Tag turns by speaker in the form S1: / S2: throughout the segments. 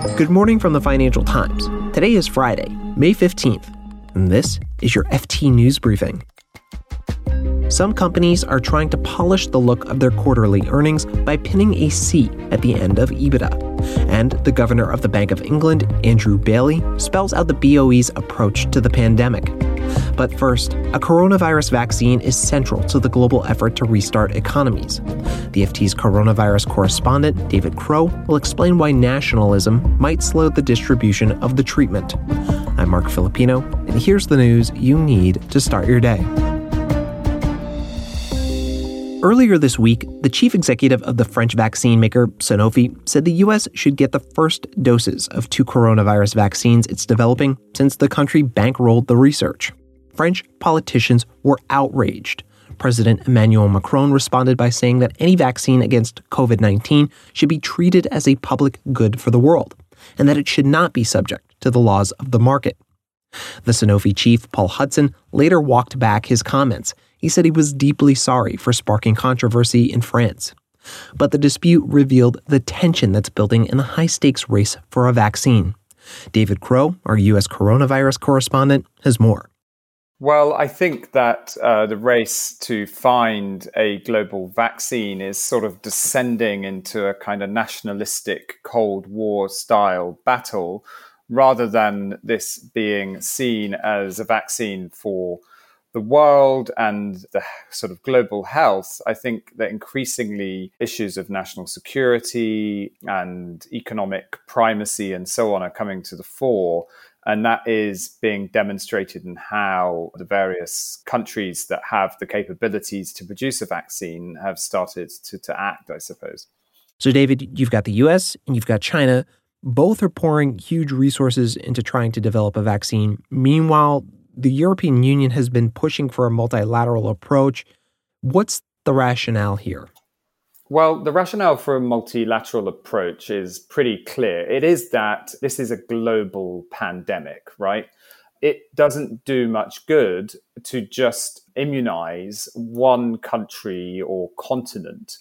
S1: Good morning from the Financial Times. Today is Friday, May 15th, and this is your FT News Briefing. Some companies are trying to polish the look of their quarterly earnings by pinning a C at the end of EBITDA. And the governor of the Bank of England, Andrew Bailey, spells out the BOE's approach to the pandemic. But first, a coronavirus vaccine is central to the global effort to restart economies. The FT's coronavirus correspondent, David Crow, will explain why nationalism might slow the distribution of the treatment. I'm Marc Filippino, and here's the news you need to start your day. Earlier this week, the chief executive of the French vaccine maker Sanofi said the U.S. should get the first doses of two coronavirus vaccines it's developing since the country bankrolled the research. French politicians were outraged. President Emmanuel Macron responded by saying that any vaccine against COVID 19 should be treated as a public good for the world, and that it should not be subject to the laws of the market. The Sanofi chief, Paul Hudson, later walked back his comments. He said he was deeply sorry for sparking controversy in France. But the dispute revealed the tension that's building in the high stakes race for a vaccine. David Crow, our U.S. coronavirus correspondent, has more.
S2: Well, I think that uh, the race to find a global vaccine is sort of descending into a kind of nationalistic Cold War style battle rather than this being seen as a vaccine for the world and the sort of global health, I think that increasingly issues of national security and economic primacy and so on are coming to the fore. And that is being demonstrated in how the various countries that have the capabilities to produce a vaccine have started to, to act, I suppose.
S1: So, David, you've got the US and you've got China. Both are pouring huge resources into trying to develop a vaccine. Meanwhile, the European Union has been pushing for a multilateral approach. What's the rationale here?
S2: Well, the rationale for a multilateral approach is pretty clear. It is that this is a global pandemic, right? It doesn't do much good to just immunize one country or continent.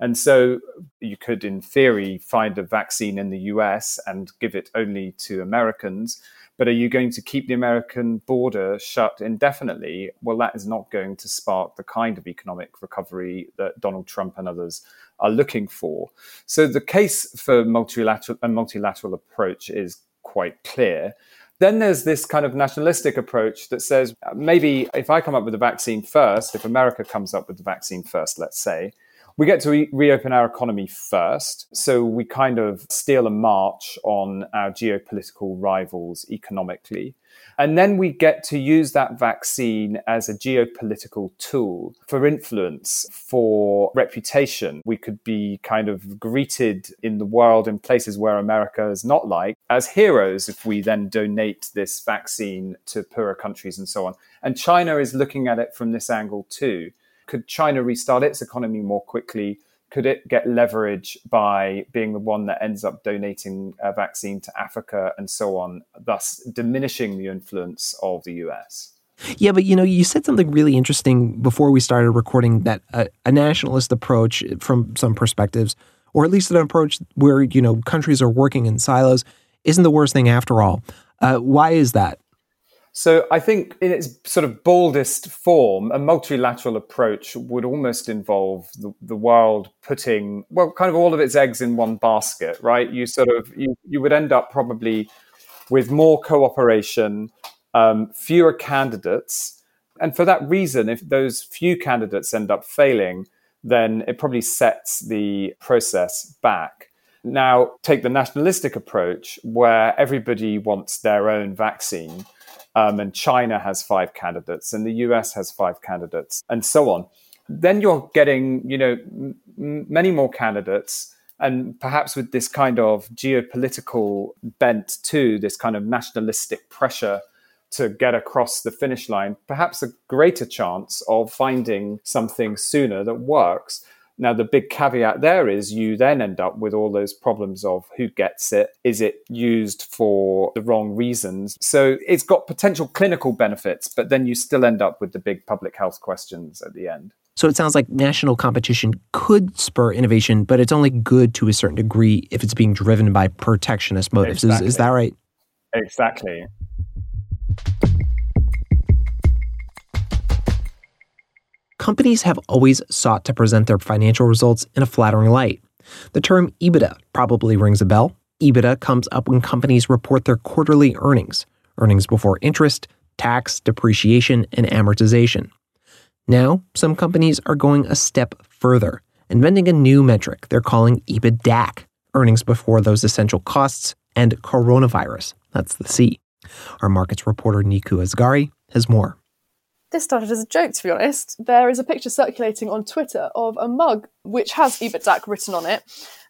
S2: And so you could, in theory, find a vaccine in the US and give it only to Americans but are you going to keep the American border shut indefinitely? Well, that is not going to spark the kind of economic recovery that Donald Trump and others are looking for. So the case for multilateral a multilateral approach is quite clear. Then there's this kind of nationalistic approach that says uh, maybe if I come up with a vaccine first, if America comes up with the vaccine first, let's say, we get to re- reopen our economy first. So we kind of steal a march on our geopolitical rivals economically. And then we get to use that vaccine as a geopolitical tool for influence, for reputation. We could be kind of greeted in the world in places where America is not like as heroes if we then donate this vaccine to poorer countries and so on. And China is looking at it from this angle too could China restart its economy more quickly? Could it get leverage by being the one that ends up donating a vaccine to Africa and so on, thus diminishing the influence of the US?
S1: Yeah, but you know, you said something really interesting before we started recording that a, a, nationalist approach from some perspectives, or at least an approach where, you know, countries are working in silos, isn't the worst thing after all. Uh, why is that?
S2: So I think in its sort of baldest form, a multilateral approach would almost involve the, the world putting, well, kind of all of its eggs in one basket, right? You sort of, you, you would end up probably with more cooperation, um, fewer candidates. And for that reason, if those few candidates end up failing, then it probably sets the process back. Now, take the nationalistic approach where everybody wants their own vaccine um, and China has five candidates, and the US has five candidates, and so on. Then you're getting, you know, m- many more candidates, and perhaps with this kind of geopolitical bent too, this kind of nationalistic pressure to get across the finish line, perhaps a greater chance of finding something sooner that works. Now, the big caveat there is you then end up with all those problems of who gets it, is it used for the wrong reasons? So it's got potential clinical benefits, but then you still end up with the big public health questions at the end.
S1: So it sounds like national competition could spur innovation, but it's only good to a certain degree if it's being driven by protectionist motives. Exactly. Is, is that right?
S2: Exactly.
S1: Companies have always sought to present their financial results in a flattering light. The term EBITDA probably rings a bell. EBITDA comes up when companies report their quarterly earnings, earnings before interest, tax, depreciation, and amortization. Now, some companies are going a step further, inventing a new metric they're calling EBITDAC, earnings before those essential costs, and coronavirus, that's the C. Our markets reporter Nikou Asgari has more.
S3: This started as a joke, to be honest. There is a picture circulating on Twitter of a mug which has EBITDAC written on it.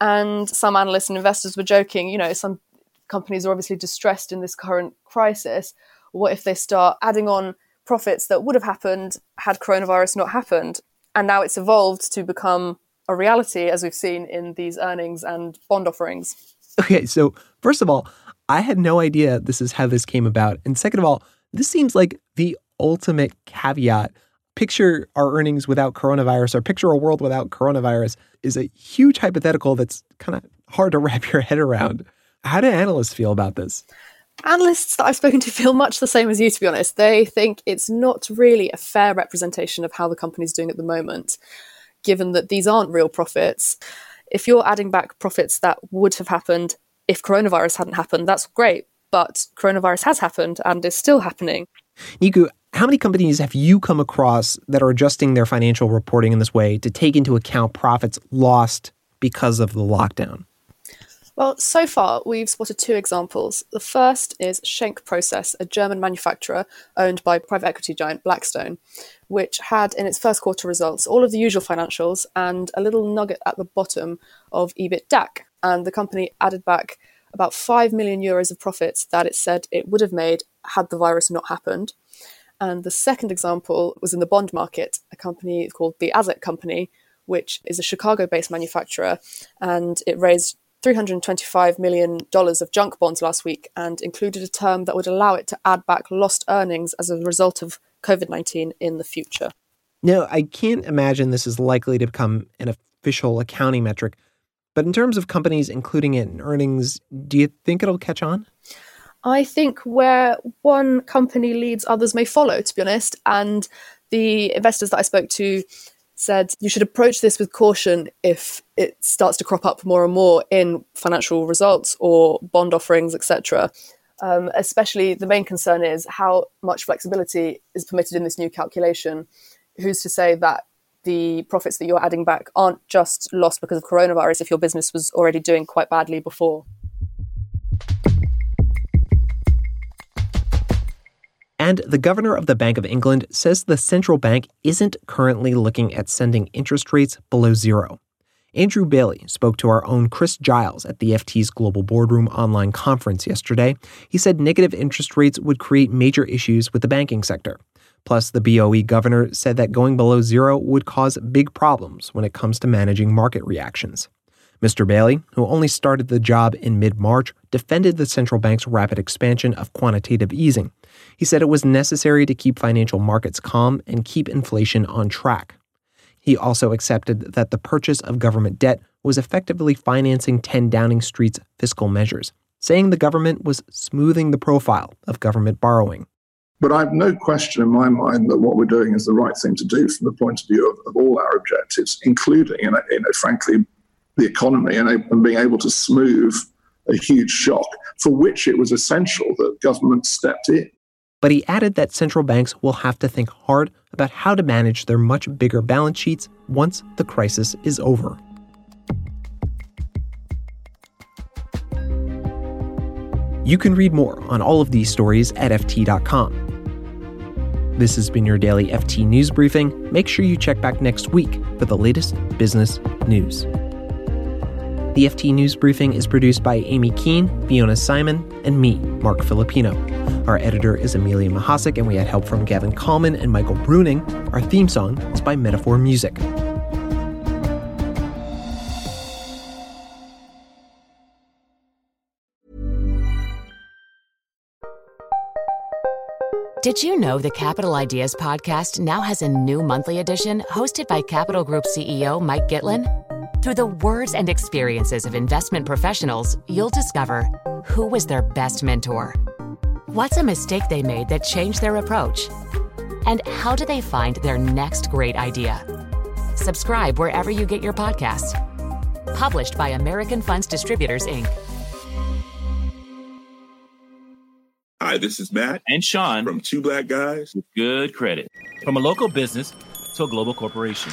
S3: And some analysts and investors were joking, you know, some companies are obviously distressed in this current crisis. What if they start adding on profits that would have happened had coronavirus not happened. And now it's evolved to become a reality, as we've seen in these earnings and bond offerings.
S1: Okay, so first of all, I had no idea this is how this came about. And second of all, this seems like the ultimate caveat. Picture our earnings without coronavirus or picture a world without coronavirus is a huge hypothetical that's kind of hard to wrap your head around. How do analysts feel about this?
S3: analysts that I've spoken to feel much the same as you, to be honest. They think it's not really a fair representation of how the company's doing at the moment, given that these aren't real profits. If you're adding back profits that would have happened if coronavirus hadn't happened, that's great. But coronavirus has happened and is still happening.
S1: Nikou, how many companies have you come across that are adjusting their financial reporting in this way to take into account profits lost because of the lockdown?
S3: Well, so far we've spotted two examples. The first is Schenck Process, a German manufacturer owned by private equity giant Blackstone, which had in its first quarter results all of the usual financials and a little nugget at the bottom of EBITDAC. And the company added back about 5 million euros of profits that it said it would have made had the virus not happened. And the second example was in the bond market, a company called the Azek Company, which is a Chicago based manufacturer, and it raised $325 million of junk bonds last week and included a term that would allow it to add back lost earnings as a result of COVID 19 in the future.
S1: Now, I can't imagine this is likely to become an official accounting metric, but in terms of companies including it in earnings, do you think it'll catch on?
S3: I think where one company leads, others may follow, to be honest. And the investors that I spoke to said you should approach this with caution if it starts to crop up more and more in financial results or bond offerings, etc. Um, especially the main concern is how much flexibility is permitted in this new calculation. Who's to say that the profits that you're adding back aren't just lost because of coronavirus if your business was already doing quite badly before?
S1: And the governor of the Bank of England says the central bank isn't currently looking at sending interest rates below zero. Andrew Bailey spoke to our own Chris Giles at the FT's Global Boardroom online conference yesterday. He said negative interest rates would create major issues with the banking sector. Plus, the BOE governor said that going below zero would cause big problems when it comes to managing market reactions. Mr. Bailey, who only started the job in mid March, defended the central bank's rapid expansion of quantitative easing. He said it was necessary to keep financial markets calm and keep inflation on track. He also accepted that the purchase of government debt was effectively financing 10 Downing Street's fiscal measures, saying the government was smoothing the profile of government borrowing.
S4: But I have no question in my mind that what we're doing is the right thing to do from the point of view of, of all our objectives, including, you know, you know frankly, the economy and, and being able to smooth a huge shock for which it was essential that government stepped in.
S1: But he added that central banks will have to think hard about how to manage their much bigger balance sheets once the crisis is over. You can read more on all of these stories at FT.com. This has been your daily FT News Briefing. Make sure you check back next week for the latest business news. The FT News Briefing is produced by Amy Keene, Fiona Simon, and me, Marc Filippino. Our editor is Amelia Mahasik, and we had help from Gavin Kallman and Michael Bruning. Our theme song is by Metaphor Music.
S5: Did you know the Capital Ideas podcast now has a new monthly edition hosted by Capital Group CEO Mike Gitlin? Through the words and experiences of investment professionals, you'll discover who was their best mentor, what's a mistake they made that changed their approach, and how do they find their next great idea. Subscribe wherever you get your podcasts. Published by American Funds Distributors, Inc.
S6: Hi, this is Matt
S7: and Sean
S6: from Two Black Guys
S7: with Good Credit. From a local business to a global corporation.